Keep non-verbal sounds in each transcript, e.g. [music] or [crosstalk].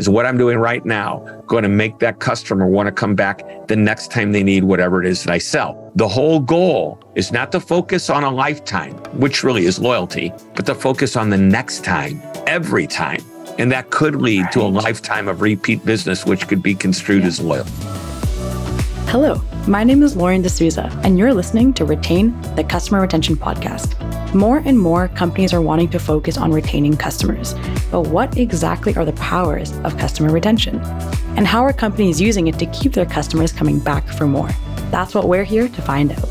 is what I'm doing right now going to make that customer want to come back the next time they need whatever it is that I sell. The whole goal is not to focus on a lifetime, which really is loyalty, but to focus on the next time, every time. And that could lead right. to a lifetime of repeat business, which could be construed yeah. as loyal. Hello, my name is Lauren DeSouza, and you're listening to Retain, the Customer Retention Podcast. More and more companies are wanting to focus on retaining customers. But what exactly are the powers of customer retention? And how are companies using it to keep their customers coming back for more? That's what we're here to find out.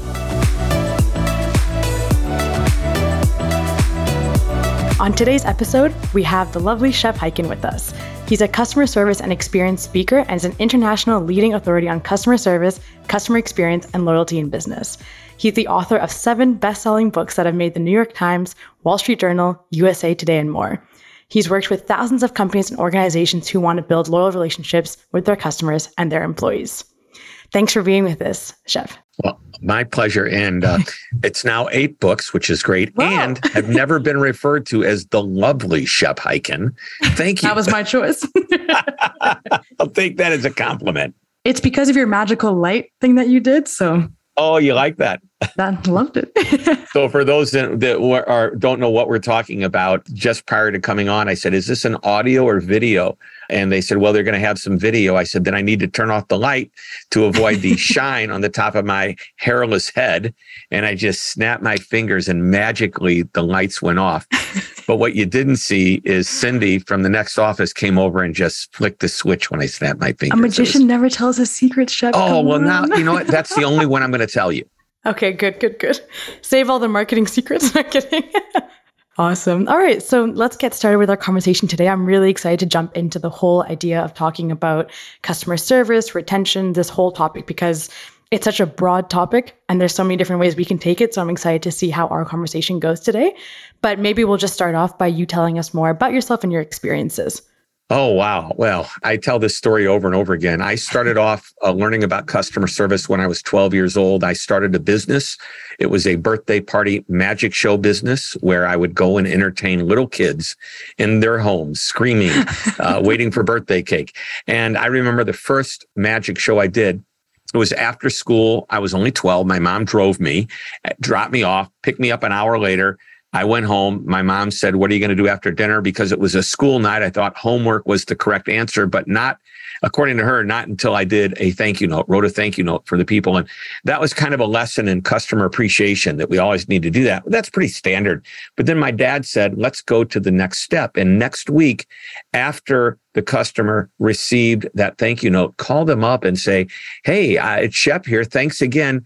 On today's episode, we have the lovely Shep Hyken with us. He's a customer service and experience speaker and is an international leading authority on customer service, customer experience, and loyalty in business. He's the author of seven best selling books that have made the New York Times, Wall Street Journal, USA Today, and more. He's worked with thousands of companies and organizations who want to build loyal relationships with their customers and their employees. Thanks for being with us, Shep. Well, my pleasure. And uh, [laughs] it's now eight books, which is great. Wow. And have never been referred to as the lovely Shep Hyken. Thank you. that was my choice. [laughs] [laughs] I'll take that as a compliment. It's because of your magical light thing that you did. So Oh, you like that? I loved it. [laughs] so, for those that, that are, don't know what we're talking about, just prior to coming on, I said, "Is this an audio or video?" And they said, "Well, they're going to have some video." I said, "Then I need to turn off the light to avoid the [laughs] shine on the top of my hairless head." And I just snapped my fingers, and magically the lights went off. But what you didn't see is Cindy from the next office came over and just flicked the switch when I snapped my fingers. A magician was, never tells a secret, Shep. Oh, well, on. now, you know what? That's the only [laughs] one I'm going to tell you. Okay, good, good, good. Save all the marketing secrets. [laughs] Not kidding. Awesome. All right. So let's get started with our conversation today. I'm really excited to jump into the whole idea of talking about customer service, retention, this whole topic, because it's such a broad topic and there's so many different ways we can take it. So I'm excited to see how our conversation goes today. But maybe we'll just start off by you telling us more about yourself and your experiences. Oh, wow. Well, I tell this story over and over again. I started [laughs] off uh, learning about customer service when I was 12 years old. I started a business. It was a birthday party magic show business where I would go and entertain little kids in their homes, screaming, uh, [laughs] waiting for birthday cake. And I remember the first magic show I did it was after school. I was only 12. My mom drove me, eh, dropped me off, picked me up an hour later. I went home. My mom said, What are you going to do after dinner? Because it was a school night. I thought homework was the correct answer, but not according to her, not until I did a thank you note, wrote a thank you note for the people. And that was kind of a lesson in customer appreciation that we always need to do that. That's pretty standard. But then my dad said, let's go to the next step. And next week, after the customer received that thank you note, call them up and say, Hey, it's Shep here. Thanks again.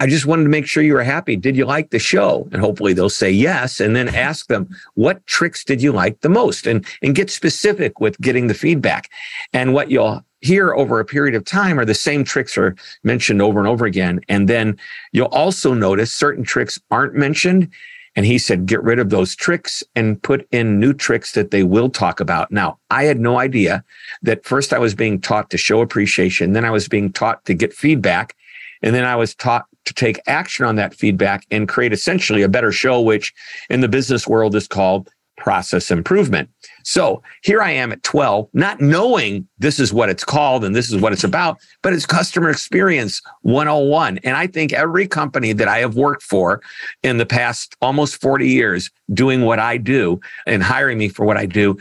I just wanted to make sure you were happy. Did you like the show? And hopefully they'll say yes. And then ask them, what tricks did you like the most? And, and get specific with getting the feedback. And what you'll hear over a period of time are the same tricks are mentioned over and over again. And then you'll also notice certain tricks aren't mentioned. And he said, get rid of those tricks and put in new tricks that they will talk about. Now, I had no idea that first I was being taught to show appreciation. Then I was being taught to get feedback. And then I was taught to take action on that feedback and create essentially a better show, which in the business world is called process improvement. So here I am at 12, not knowing this is what it's called and this is what it's about, but it's customer experience 101. And I think every company that I have worked for in the past almost 40 years doing what I do and hiring me for what I do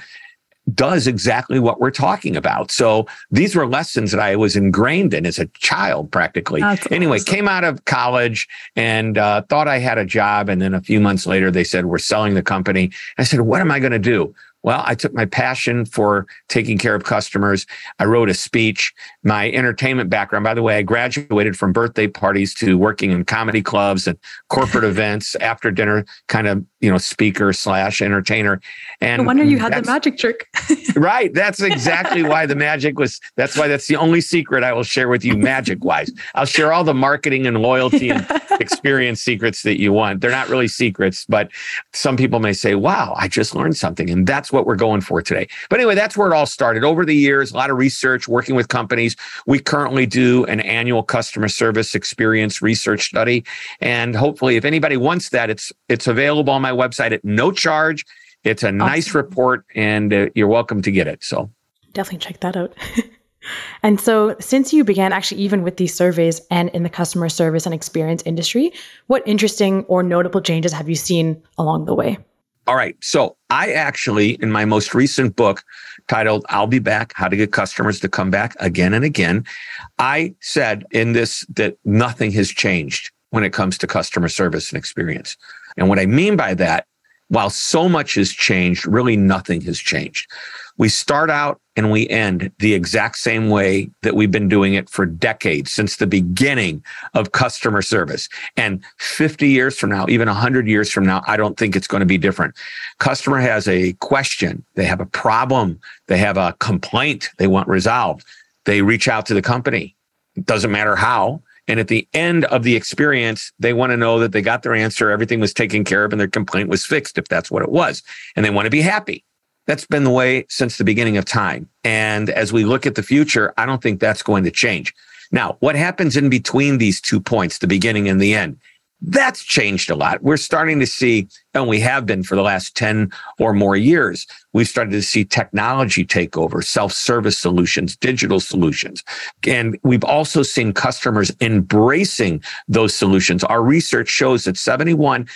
does exactly what we're talking about. So these were lessons that I was ingrained in as a child, practically. That's anyway, awesome. came out of college and uh, thought I had a job. And then a few months later, they said, We're selling the company. I said, What am I going to do? Well, I took my passion for taking care of customers. I wrote a speech. My entertainment background, by the way, I graduated from birthday parties to working in comedy clubs and corporate [laughs] events, after dinner kind of, you know, speaker slash entertainer. And no wonder you had the magic trick. [laughs] right. That's exactly why the magic was. That's why that's the only secret I will share with you, magic wise. I'll share all the marketing and loyalty and [laughs] experience secrets that you want. They're not really secrets, but some people may say, wow, I just learned something. And that's what we're going for today. But anyway, that's where it all started. Over the years, a lot of research, working with companies. We currently do an annual customer service experience research study. And hopefully, if anybody wants that, it's it's available on my website at no charge. It's a awesome. nice report, and uh, you're welcome to get it. So Definitely check that out. [laughs] and so, since you began actually even with these surveys and in the customer service and experience industry, what interesting or notable changes have you seen along the way? All right. So I actually, in my most recent book titled I'll Be Back, How to Get Customers to Come Back Again and Again, I said in this that nothing has changed when it comes to customer service and experience. And what I mean by that, while so much has changed, really nothing has changed. We start out and we end the exact same way that we've been doing it for decades since the beginning of customer service. And 50 years from now, even 100 years from now, I don't think it's going to be different. Customer has a question, they have a problem, they have a complaint they want resolved. They reach out to the company. It doesn't matter how. And at the end of the experience, they want to know that they got their answer, everything was taken care of, and their complaint was fixed if that's what it was. And they want to be happy. That's been the way since the beginning of time. And as we look at the future, I don't think that's going to change. Now, what happens in between these two points, the beginning and the end? That's changed a lot. We're starting to see, and we have been for the last 10 or more years, we've started to see technology take over, self service solutions, digital solutions. And we've also seen customers embracing those solutions. Our research shows that 71%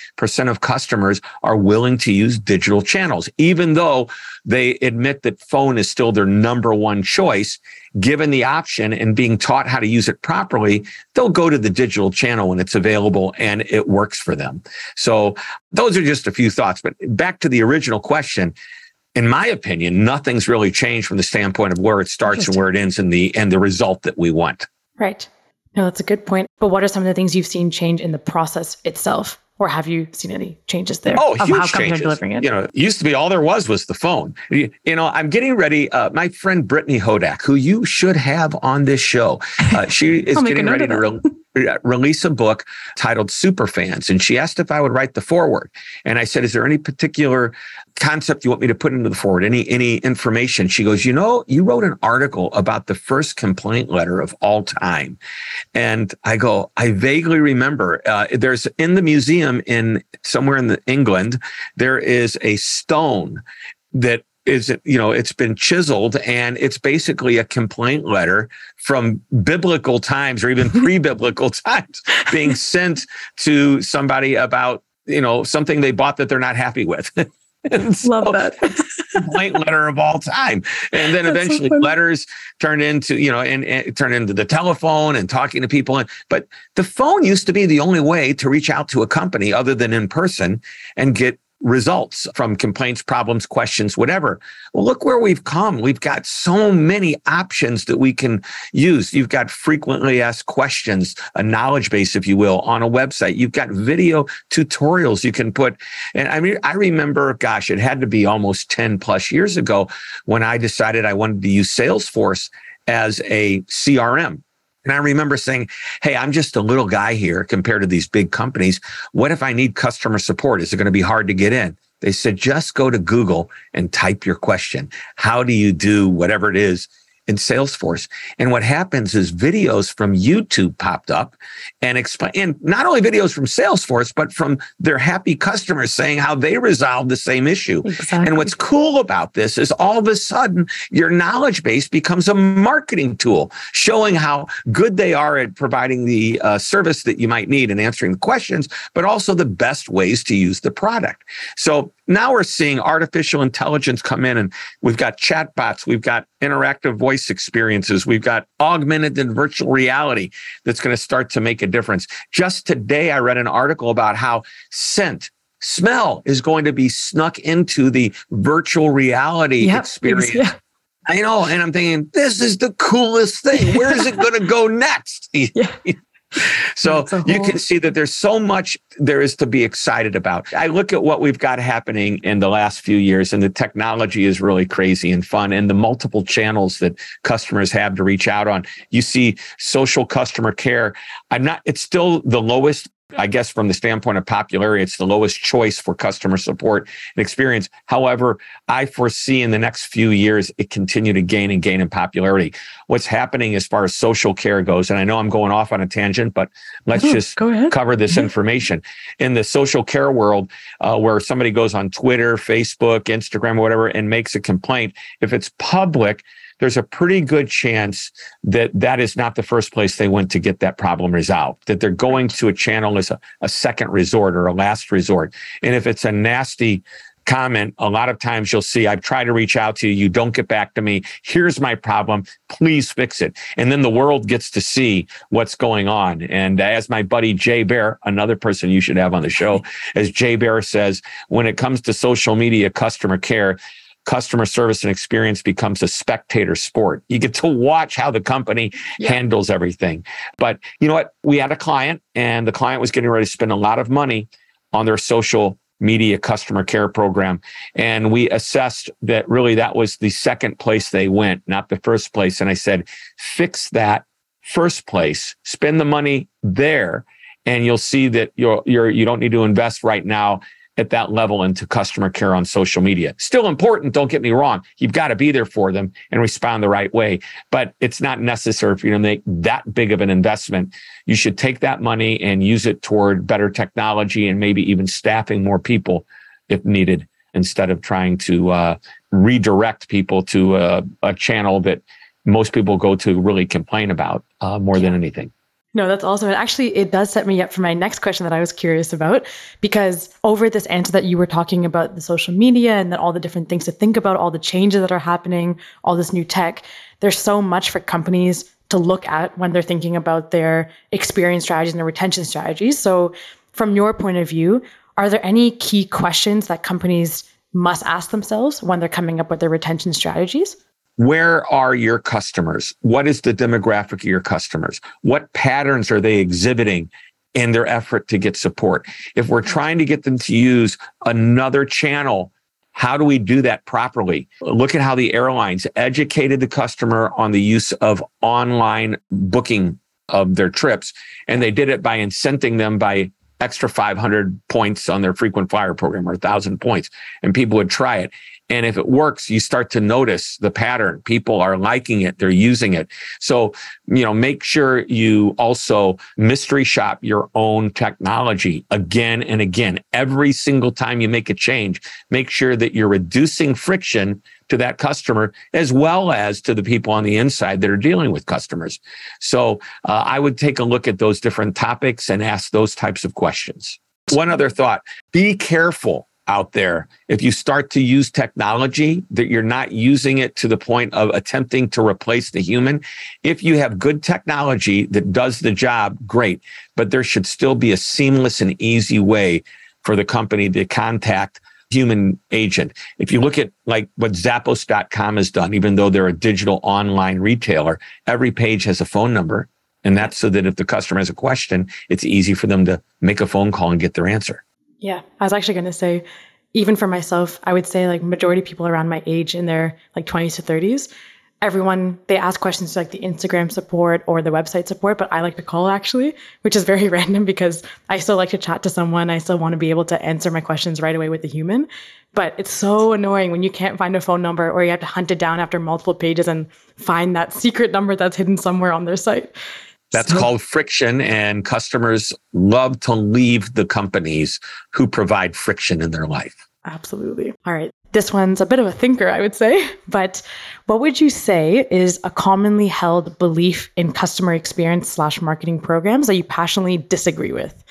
of customers are willing to use digital channels, even though they admit that phone is still their number one choice given the option and being taught how to use it properly, they'll go to the digital channel when it's available and it works for them. So those are just a few thoughts. But back to the original question. In my opinion, nothing's really changed from the standpoint of where it starts and where it ends and the and the result that we want. Right. No, that's a good point. But what are some of the things you've seen change in the process itself? or have you seen any changes there? Oh, huge how changes. delivering it? You know, it used to be all there was was the phone. You, you know, I'm getting ready. Uh, my friend Brittany Hodak, who you should have on this show, uh, she [laughs] is getting ready to re- [laughs] release a book titled Superfans. And she asked if I would write the foreword. And I said, Is there any particular concept you want me to put into the foreword? Any any information? She goes, You know, you wrote an article about the first complaint letter of all time. And I go, I vaguely remember uh, there's in the museum in somewhere in the England, there is a stone that is it you know it's been chiseled and it's basically a complaint letter from biblical times or even [laughs] pre-biblical times being sent to somebody about you know something they bought that they're not happy with [laughs] so, Love that. complaint letter of all time. And then eventually so letters turned into, you know, and, and turned into the telephone and talking to people. And but the phone used to be the only way to reach out to a company other than in person and get results from complaints, problems, questions, whatever. Well, look where we've come. We've got so many options that we can use. You've got frequently asked questions, a knowledge base, if you will, on a website. You've got video tutorials you can put. And I mean, I remember, gosh, it had to be almost 10 plus years ago when I decided I wanted to use Salesforce as a CRM and I remember saying, Hey, I'm just a little guy here compared to these big companies. What if I need customer support? Is it going to be hard to get in? They said, just go to Google and type your question. How do you do whatever it is in Salesforce. And what happens is videos from YouTube popped up and explain, and not only videos from Salesforce, but from their happy customers saying how they resolved the same issue. Exactly. And what's cool about this is all of a sudden your knowledge base becomes a marketing tool showing how good they are at providing the uh, service that you might need and answering the questions, but also the best ways to use the product. So now we're seeing artificial intelligence come in and we've got chatbots, we've got interactive voice experiences, we've got augmented and virtual reality that's going to start to make a difference. Just today, I read an article about how scent, smell is going to be snuck into the virtual reality yep, experience. Yeah. [laughs] I know. And I'm thinking, this is the coolest thing. Where is it going to go next? [laughs] yeah. [laughs] So whole- you can see that there's so much there is to be excited about. I look at what we've got happening in the last few years, and the technology is really crazy and fun, and the multiple channels that customers have to reach out on. You see social customer care. I'm not, it's still the lowest I guess from the standpoint of popularity, it's the lowest choice for customer support and experience. However, I foresee in the next few years it continue to gain and gain in popularity. What's happening as far as social care goes, and I know I'm going off on a tangent, but let's just cover this information. In the social care world, uh, where somebody goes on Twitter, Facebook, Instagram, whatever, and makes a complaint, if it's public, there's a pretty good chance that that is not the first place they went to get that problem resolved, that they're going to a channel as a, a second resort or a last resort. And if it's a nasty comment, a lot of times you'll see, I've tried to reach out to you. You don't get back to me. Here's my problem. Please fix it. And then the world gets to see what's going on. And as my buddy Jay Baer, another person you should have on the show, as Jay Baer says, when it comes to social media customer care, customer service and experience becomes a spectator sport. You get to watch how the company yeah. handles everything. But you know what? We had a client and the client was getting ready to spend a lot of money on their social media customer care program. And we assessed that really that was the second place they went, not the first place. And I said, fix that first place, spend the money there. And you'll see that you're, you're, you don't need to invest right now at that level into customer care on social media. Still important, don't get me wrong. You've got to be there for them and respond the right way, but it's not necessary for you to make that big of an investment. You should take that money and use it toward better technology and maybe even staffing more people if needed instead of trying to uh, redirect people to a, a, channel that most people go to really complain about uh, more than anything. No, that's awesome. And actually, it does set me up for my next question that I was curious about because over this answer that you were talking about the social media and then all the different things to think about, all the changes that are happening, all this new tech, there's so much for companies to look at when they're thinking about their experience strategies and their retention strategies. So, from your point of view, are there any key questions that companies must ask themselves when they're coming up with their retention strategies? Where are your customers? What is the demographic of your customers? What patterns are they exhibiting in their effort to get support? If we're trying to get them to use another channel, how do we do that properly? Look at how the airlines educated the customer on the use of online booking of their trips. And they did it by incenting them by extra 500 points on their frequent flyer program or 1000 points and people would try it and if it works, you start to notice the pattern. People are liking it. They're using it. So, you know, make sure you also mystery shop your own technology again and again. Every single time you make a change, make sure that you're reducing friction to that customer as well as to the people on the inside that are dealing with customers. So uh, I would take a look at those different topics and ask those types of questions. One other thought be careful out there. If you start to use technology, that you're not using it to the point of attempting to replace the human. If you have good technology that does the job, great. But there should still be a seamless and easy way for the company to contact human agent. If you look at like what Zappos.com has done, even though they're a digital online retailer, every page has a phone number. And that's so that if the customer has a question, it's easy for them to make a phone call and get their answer. Yeah, I was actually going to say, even for myself, I would say like majority people around my age in their like 20s to 30s, everyone they ask questions to like the Instagram support or the website support, but I like to call actually, which is very [laughs] random because I still like to chat to someone. I still want to be able to answer my questions right away with a human. But it's so annoying when you can't find a phone number or you have to hunt it down after multiple pages and find that [laughs] secret number that's hidden somewhere on their site. That's so, called friction, and customers love to leave the companies who provide friction in their life. Absolutely. All right. This one's a bit of a thinker, I would say. [laughs] But what would you say is a commonly held belief in customer experience slash marketing programs that you passionately disagree with?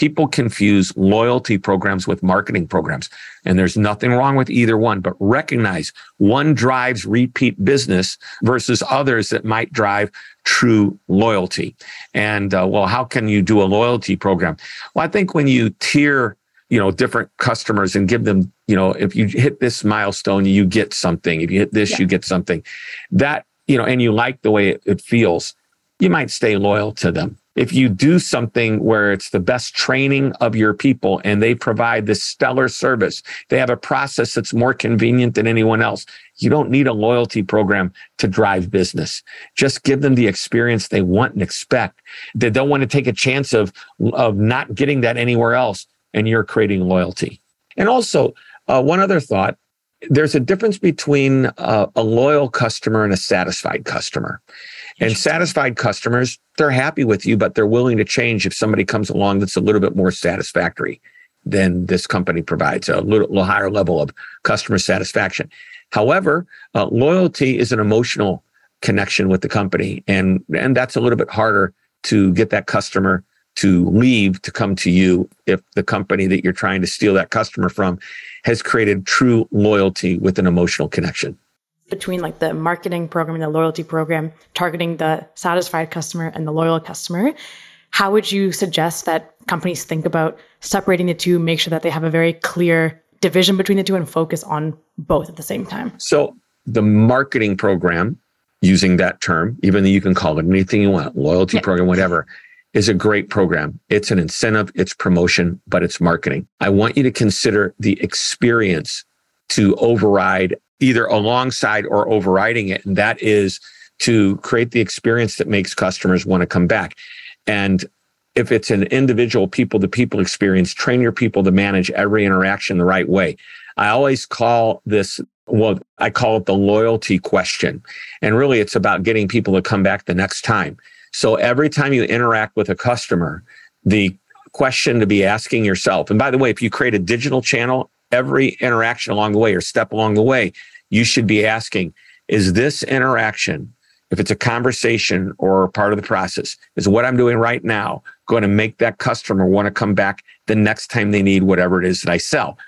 People confuse loyalty programs with marketing programs. And there's nothing wrong with either one, but recognize one drives repeat business versus others that might drive true loyalty. And uh, well, how can you do a loyalty program? Well, I think when you tier you know different customers and give them you know if you hit this milestone you get something if you hit this yeah. you get something that you know and you like the way it, it feels you might stay loyal to them if you do something where it's the best training of your people and they provide this stellar service, they have a process that's more convenient than anyone else. You don't need a loyalty program to drive business. Just give them the experience they want and expect. They don't want to take a chance of, of not getting that anywhere else. And you're creating loyalty. And also, uh, one other thought there's a difference between uh, a loyal customer and a satisfied customer. And satisfied customers, they're happy with you, but they're willing to change if somebody comes along that's a little bit more satisfactory than this company provides, a little, little higher level of customer satisfaction. However, uh, loyalty is an emotional connection with the company, and and that's a little bit harder to get that customer to leave to come to you if the company that you're trying to steal that customer from has created true loyalty with an emotional connection between like the marketing program and the loyalty program targeting the satisfied customer and the loyal customer how would you suggest that companies think about separating the two make sure that they have a very clear division between the two and focus on both at the same time so the marketing program using that term even though you can call it anything you want loyalty yeah. program whatever is a great program. It's an incentive, it's promotion, but it's marketing. I want you to consider the experience to override either alongside or overriding it. And that is to create the experience that makes customers want to come back. And if it's an individual people to people experience, train your people to manage every interaction the right way. I always call this, well, I call it the loyalty question. And really, it's about getting people to come back the next time. So every time you interact with a customer, the question to be asking yourself, and by the way, if you create a digital channel, every interaction along the way or step along the way, you should be asking, is this interaction, if it's a conversation or part of the process, is what I'm doing right now going to make that customer want to come back the next time they need whatever it is that I sell?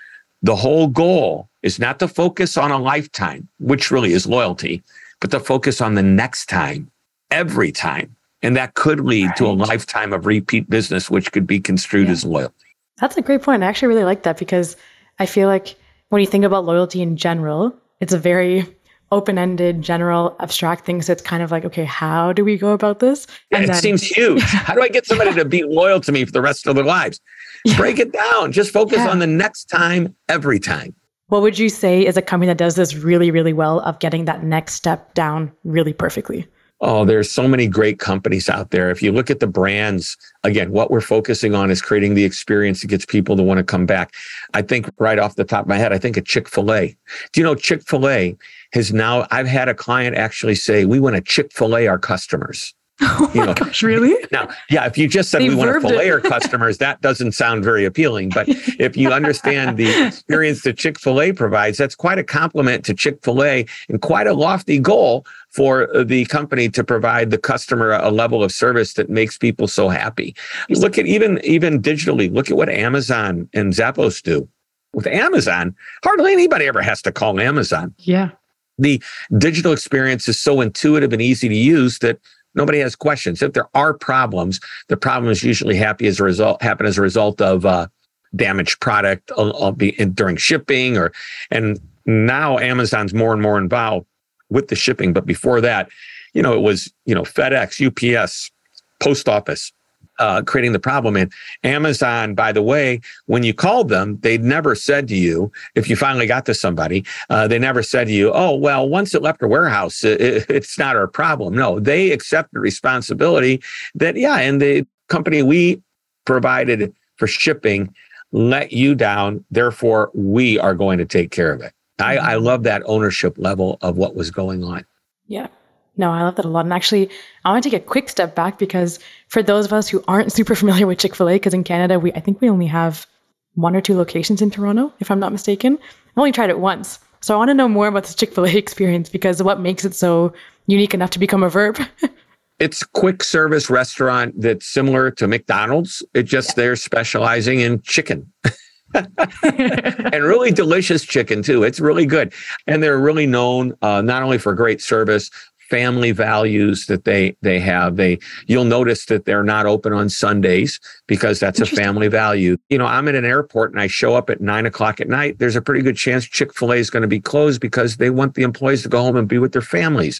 The whole goal is not to focus on a lifetime, which really is loyalty, but to focus on the next time, every time. And that could lead right. to a lifetime of repeat business, which could be construed yeah. as loyalty. That's a great point. I actually really like that because I feel like when you think about loyalty in general, it's a very open-ended, general, abstract thing. So it's kind of like, okay, how do we go about this? And it then- seems huge. [laughs] how do I get somebody to be loyal to me for the rest of their lives? Yeah. Break it down. Just focus yeah. on the next time, every time. What would you say is a company that does this really, really well of getting that next step down really perfectly? Oh, there's so many great companies out there. If you look at the brands, again, what we're focusing on is creating the experience that gets people to want to come back. I think right off the top of my head, I think of Chick fil A. Do you know Chick fil A has now, I've had a client actually say, we want to Chick fil A our customers. Oh you know, gosh, really? [laughs] Now, yeah, if you just said they we want to fillet our customers, that doesn't sound very appealing. But [laughs] if you understand the experience that Chick fil A provides, that's quite a compliment to Chick fil A and quite a lofty goal for uh, the company to provide the customer a level of service that makes people so happy. Look at even even digitally, look at what Amazon and Zappos do. With Amazon, hardly anybody ever has to call Amazon. Yeah. The digital experience is so intuitive and easy to use that Nobody has questions. If there are problems, the problem is usually happy as a result happen as a result of uh, damaged product uh, uh during shipping or and now Amazon's more and more involved with the shipping. But before that, you know, it was you know FedEx, UPS, post office, uh, creating the problem. And Amazon, by the way, when you called them, they never said to you, if you finally got to somebody, uh, they never said to you, oh, well, once it left a warehouse, it, [laughs] it's not our problem. No, they accepted responsibility that, yeah, and the company we provided for shipping let you down. Therefore, we are going to take care of it. I, I mm-hmm. love that ownership level of what was going on. Yeah. No, I love that a lot. And actually, I want to take a quick step back because for those of us who aren't [laughs] super familiar with Chick fil A, because in Canada, we I think we only have one or two locations in Toronto, if I'm not mistaken. I've only tried it once. So I want to know more about this Chick fil A [laughs] experience because what makes it so unique enough to become a verb? [laughs] it's a quick service restaurant that's similar to McDonald's. It just yeah. they're specializing in chicken. and really delicious chicken too. It's really good, and they're really known uh, not only for great service family values that they they have they you'll notice that they're not open on sundays because that's a family value you know i'm at an airport and i show up at nine o'clock at night there's a pretty good chance chick-fil-a is going to be closed because they want the employees to go home and be with their families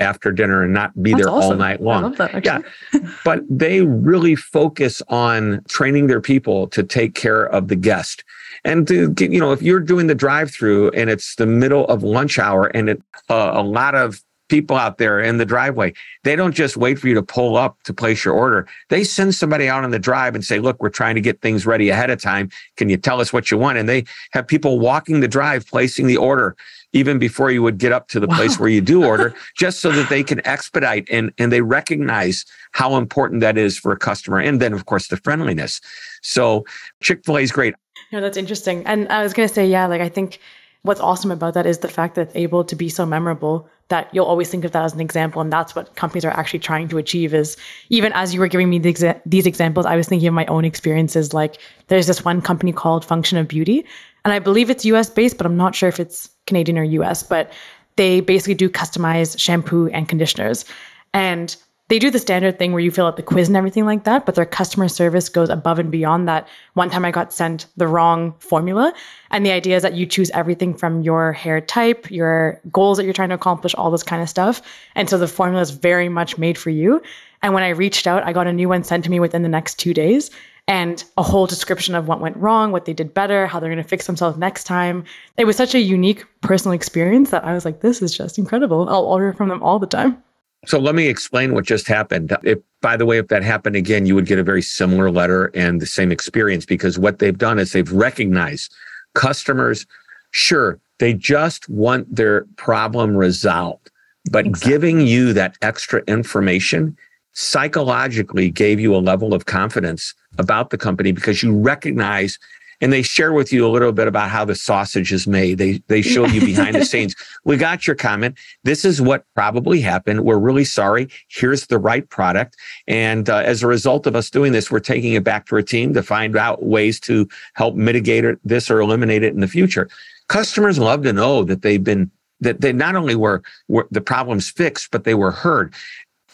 after dinner and not be That's there awesome. all night long. I love that, yeah. [laughs] but they really focus on training their people to take care of the guest. And to get, you know, if you're doing the drive through and it's the middle of lunch hour and it, uh, a lot of people out there in the driveway. They don't just wait for you to pull up to place your order. They send somebody out on the drive and say, look, we're trying to get things ready ahead of time. Can you tell us what you want? And they have people walking the drive, placing the order even before you would get up to the wow. place where you do [laughs] order, just so that they can expedite and, and they recognize how important that is for a customer. And then, of course, the friendliness. So Chick fil A is great. No, that's interesting. And I was going to say, yeah, like I think what's awesome about that is the fact that it's able to be so memorable that you'll always think of that as an example and that's what companies are actually trying to achieve is even as you were giving me the exa- these examples i was thinking of my own experiences like there's this one company called function of beauty and i believe it's us based but i'm not sure if it's canadian or us but they basically do customized shampoo and conditioners. And they do the standard thing where you fill out the quiz and everything like that, but their customer service goes above and beyond that. One time I got sent the wrong formula. And the idea is that you choose everything from your hair type, your goals that you're trying to accomplish, all this kind of stuff. And so the formula is very much made for you. And when I reached out, I got a new one sent to me within the next two days and a whole description of what went wrong, what they did better, how they're going to fix themselves next time. It was such a unique personal experience that I was like, this is just incredible. I'll order from them all the time. So let me explain what just happened. If, by the way, if that happened again, you would get a very similar letter and the same experience because what they've done is they've recognized customers, sure, they just want their problem resolved, but exactly. giving you that extra information psychologically gave you a level of confidence about the company because you recognize and they share with you a little bit about how the sausage is made. They they show you behind the [laughs] scenes. We got your comment. This is what probably happened. We're really sorry. Here's the right product. And uh, as a result of us doing this, we're taking it back to our team to find out ways to help mitigate this or eliminate it in the future. Customers love to know that they've been that they not only were, were the problems fixed, but they were heard.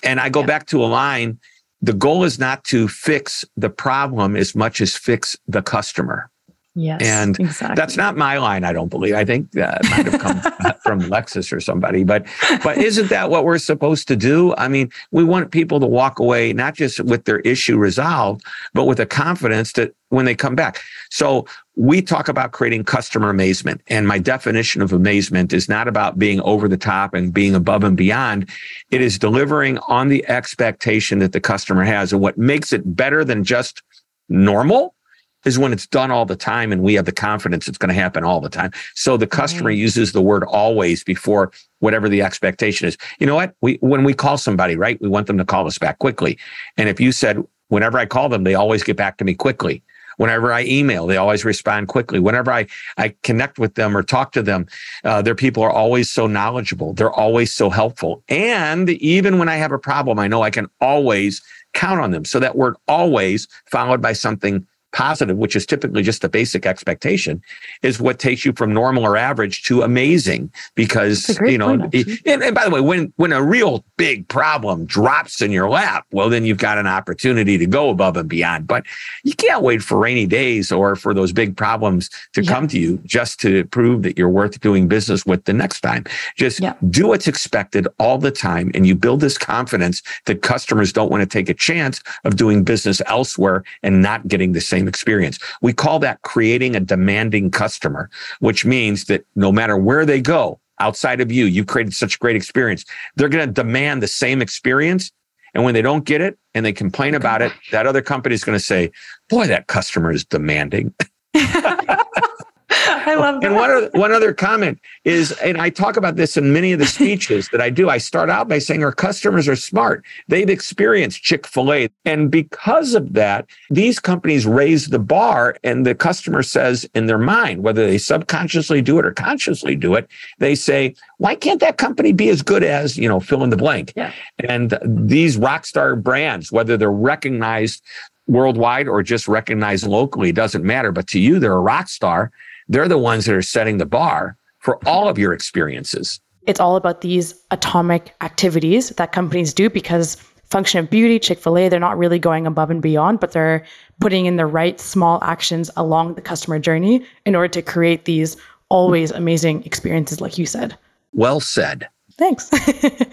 And I go yeah. back to a line. The goal is not to fix the problem as much as fix the customer. Yes, and exactly. that's not my line. I don't believe. I think that might have come [laughs] from Lexus or somebody. But but isn't that what we're supposed to do? I mean, we want people to walk away not just with their issue resolved, but with a confidence that when they come back. So we talk about creating customer amazement, and my definition of amazement is not about being over the top and being above and beyond. It is delivering on the expectation that the customer has, and what makes it better than just normal is when it's done all the time and we have the confidence it's going to happen all the time. So the customer right. uses the word always before whatever the expectation is. You know what? We when we call somebody, right? We want them to call us back quickly. And if you said whenever I call them, they always get back to me quickly. Whenever I email, they always respond quickly. Whenever I, I connect with them or talk to them, uh, their people are always so knowledgeable. They're always so helpful. And even when I have a problem, I know I can always count on them. So that word always followed by something positive, which is typically just a basic expectation, is what takes you from normal or average to amazing. Because you know, point, and, and, by the way, when when a real big problem drops in your lap, well, then you've got an opportunity to go above and beyond. But you can't wait for rainy days or for those big problems to yeah. come to you just to prove that you're worth doing business with the next time. Just yeah. do what's expected all the time, and you build this confidence that customers don't want to take a chance of doing business elsewhere and not getting the same experience. We call that creating a demanding customer, which means that no matter where they go outside of you, you've created such a great experience. They're going to demand the same experience. And when they don't get it and they complain about it, that other company is going to say, boy, that customer is demanding. [laughs] I love that. And one other, one other comment is, and I talk about this in many of the speeches that I do. I start out by saying our customers are smart. They've experienced Chick fil A. And because of that, these companies raise the bar, and the customer says in their mind, whether they subconsciously do it or consciously do it, they say, why can't that company be as good as, you know, fill in the blank? Yeah. And these rock star brands, whether they're recognized worldwide or just recognized locally, doesn't matter. But to you, they're a rock star they're the ones that are setting the bar for all of your experiences. It's all about these atomic activities that companies do because function of beauty, Chick fil A, they're not really going above and beyond, but they're putting in the right small actions along the customer journey in order to create these always amazing experiences, like you said. Well said. Thanks.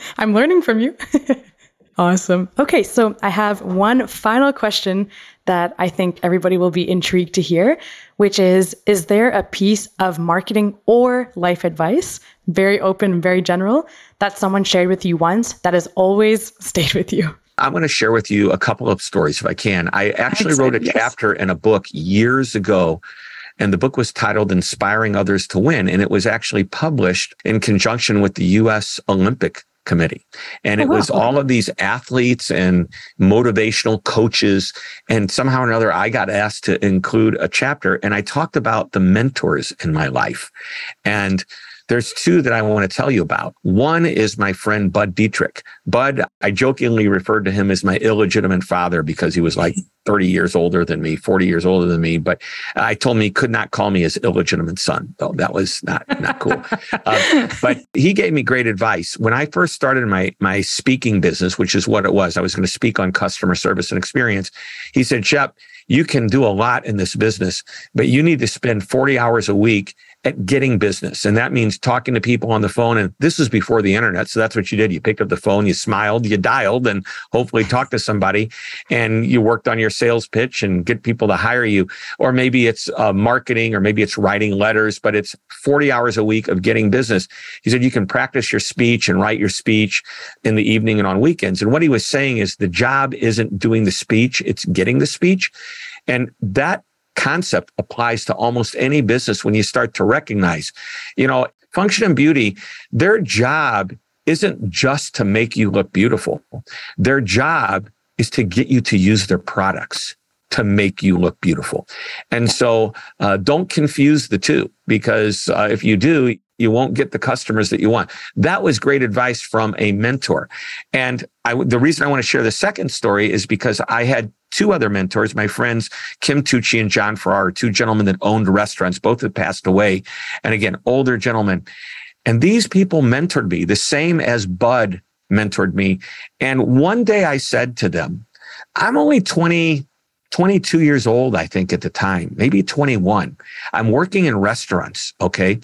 [laughs] I'm learning from you. [laughs] awesome. Okay, so I have one final question that I think everybody will be intrigued to hear, which is Is there a piece of marketing or life advice, very open, very general, that someone shared with you once that has always [laughs] stayed with you? I'm going to share with you a couple of stories if I can. I actually wrote a yes. chapter in a book years ago and the book was titled Inspiring Others to Win. And it was actually published in conjunction with the U.S. Olympic Committee. And oh, it oh, wow. was all of these athletes and motivational coaches. And somehow or another, I got asked to include a chapter. And I talked about the mentors in my life. And there's two that I want to tell you about. One is my friend Bud Dietrich. Bud, I jokingly referred to him as my illegitimate father because he was like [laughs] 30 years older than me, 40 years older than me. But I told him he could not call me his illegitimate son, though that was not, not cool. uh, [laughs] but he gave me great advice. When I first started my, my speaking business, which is what it was, I was going to speak on customer service and experience. He said, Shep, you can do a lot in this business, but you need to spend 40 hours a week at getting business. And that means talking to people on the phone. And this is before the internet. So that's what you did. You picked up the phone, you smiled, you dialed, and hopefully talked to somebody. And you worked on your sales pitch and get people to hire you. Or maybe it's uh, marketing, or maybe it's writing letters, but it's 40 hours a week of getting business. He said you can practice your speech and write your speech in the evening and on weekends. And what he was saying is the job isn't doing the speech, it's getting the speech. And that concept applies to almost any business when you start to recognize, you know, function and beauty, their job isn't just to make you look beautiful. Their job is to get you to use their products to make you look beautiful. And so uh, don't confuse the two because uh, if you do, you won't get the customers that you want. That was great advice from a mentor. And I, the reason I want to share the second story is because I had two other mentors, my friends, Kim Tucci and John Farrar, two gentlemen that owned restaurants. Both have passed away. And again, older gentlemen. And these people mentored me the same as Bud mentored me. And one day I said to them, I'm only 20, 22 years old, I think at the time, maybe 21. I'm working in restaurants. Okay.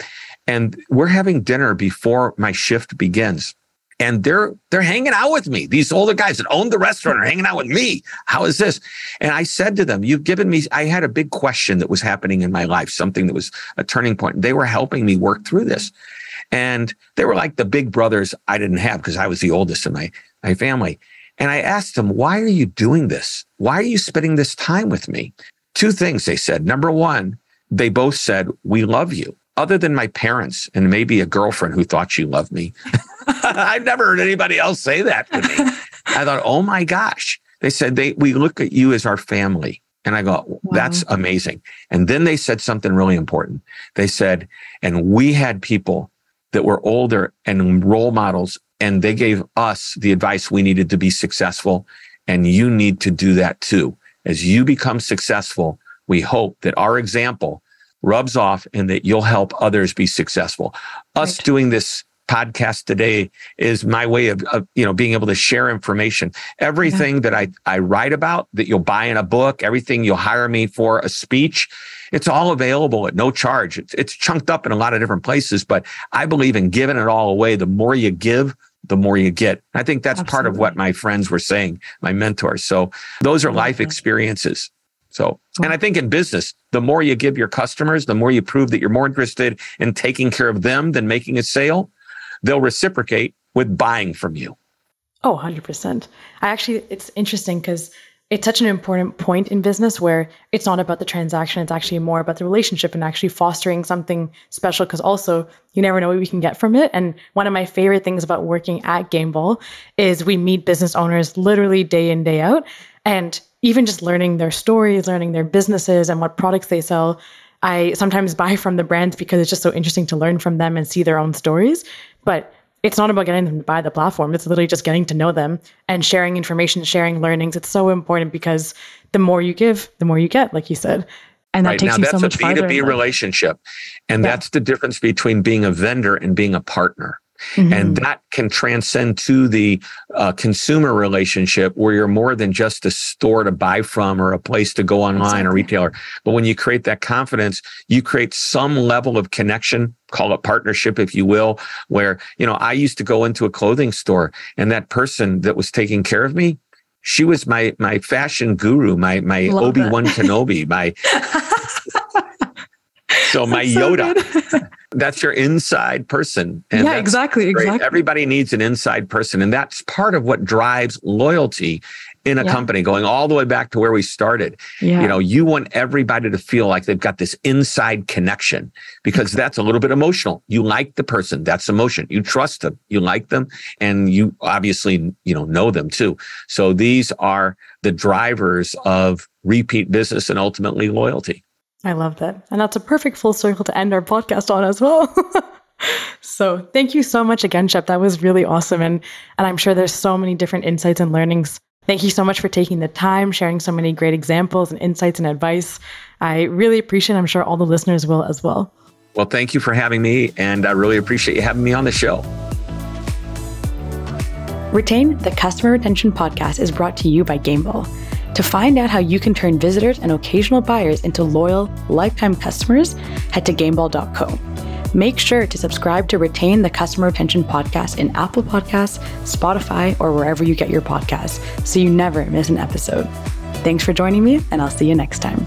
And we're having dinner before my shift begins and they're they're hanging out with me. These older guys that own the restaurant are [laughs] hanging out with me. How is this? And I said to them, "You've given me." I had a big question that was happening in my life, something that was a turning point. They were helping me work through this, and they were like the big brothers I didn't have because I was the oldest in my my family. And I asked them, "Why are you doing this? Why are you spending this time with me?" Two things they said. Number one, they both said, "We love you." Other than my parents and maybe a girlfriend who thought she loved me. [laughs] [laughs] I've never heard anybody else say that to me. I thought, oh my gosh. They said they we look at you as our family. And I go, wow. that's amazing. And then they said something really important. They said, and we had people that were older and role models, and they gave us the advice we needed to be successful. And you need to do that too. As you become successful, we hope that our example rubs off and that you'll help others be successful. Us right. doing this podcast today is my way of, of, you know being able to share information. Everything yeah. that i i write about that you'll buy in a book everything you'll hire me for a speech it's all available at no charge. It's, it's chunked up in a lot of different places but i believe in giving it all away. The more you give the more you get. I think that's Absolutely. part of what my friends were saying my mentors. So those are life experiences. So, and I think in business, the more you give your customers, the more you prove that you're more interested in taking care of them than making a sale, they'll reciprocate with buying from you. Oh, 100%. I actually, it's interesting because it's such an important point in business where it's not about the transaction, it's actually more about the relationship and actually fostering something special because also you never know what we can get from it. And one of my favorite things about working at Gameball is we meet business owners literally day in, day out. And even just learning their stories, learning their businesses and what products they sell. I sometimes [laughs] buy from the brands because it's just so interesting to learn from them and see their own stories. But it's not about getting them to buy the platform. It's literally just getting to know them and sharing information, sharing learnings. It's so important because the more you give, the more you get, like you said. And that right. takes now, you so much farther. That's a B2B relationship. And yeah. that's the difference between being a vendor and being a partner. Mm-hmm. And that can transcend to the uh, consumer relationship where you're more than just a store to buy from or a place to go online or retailer. But when you create that confidence, you create some level of connection, call it partnership, if you will, where, you know, I used to go into a clothing store and that person that was taking care of me, she was my my fashion guru, my my Obi Wan Kenobi, my [laughs] so my so Yoda. [laughs] that's your inside person. And yeah, exactly. Great. Exactly. Everybody needs an inside person. And that's part of what drives loyalty in a yeah. company going all the way back to where we started. Yeah. You know, you want everybody to feel like they've got this inside connection because that's a little bit emotional. You like the person, that's emotion. You trust them, you like them, and you obviously, you know, know them too. So these are the drivers of repeat business and ultimately loyalty. I love that. And that's a perfect full circle to end our podcast on as well. [laughs] so thank you so much again, Shep. That was really awesome. And and I'm sure there's so many different insights and learnings. Thank you so much for taking the time, sharing so many great examples and insights and advice. I really appreciate it. I'm sure all the listeners will as well. Well, thank you for having me, and I really appreciate you having me on the show. Retain, the customer retention podcast, is brought to you by Gameball. To find out how you can turn visitors and occasional buyers into loyal, lifetime customers, head to gameball.co. Make sure to subscribe to Retain the Customer Retention podcast in Apple Podcasts, Spotify, or wherever you get your podcasts so you never miss an episode. Thanks for joining me, and I'll see you next time.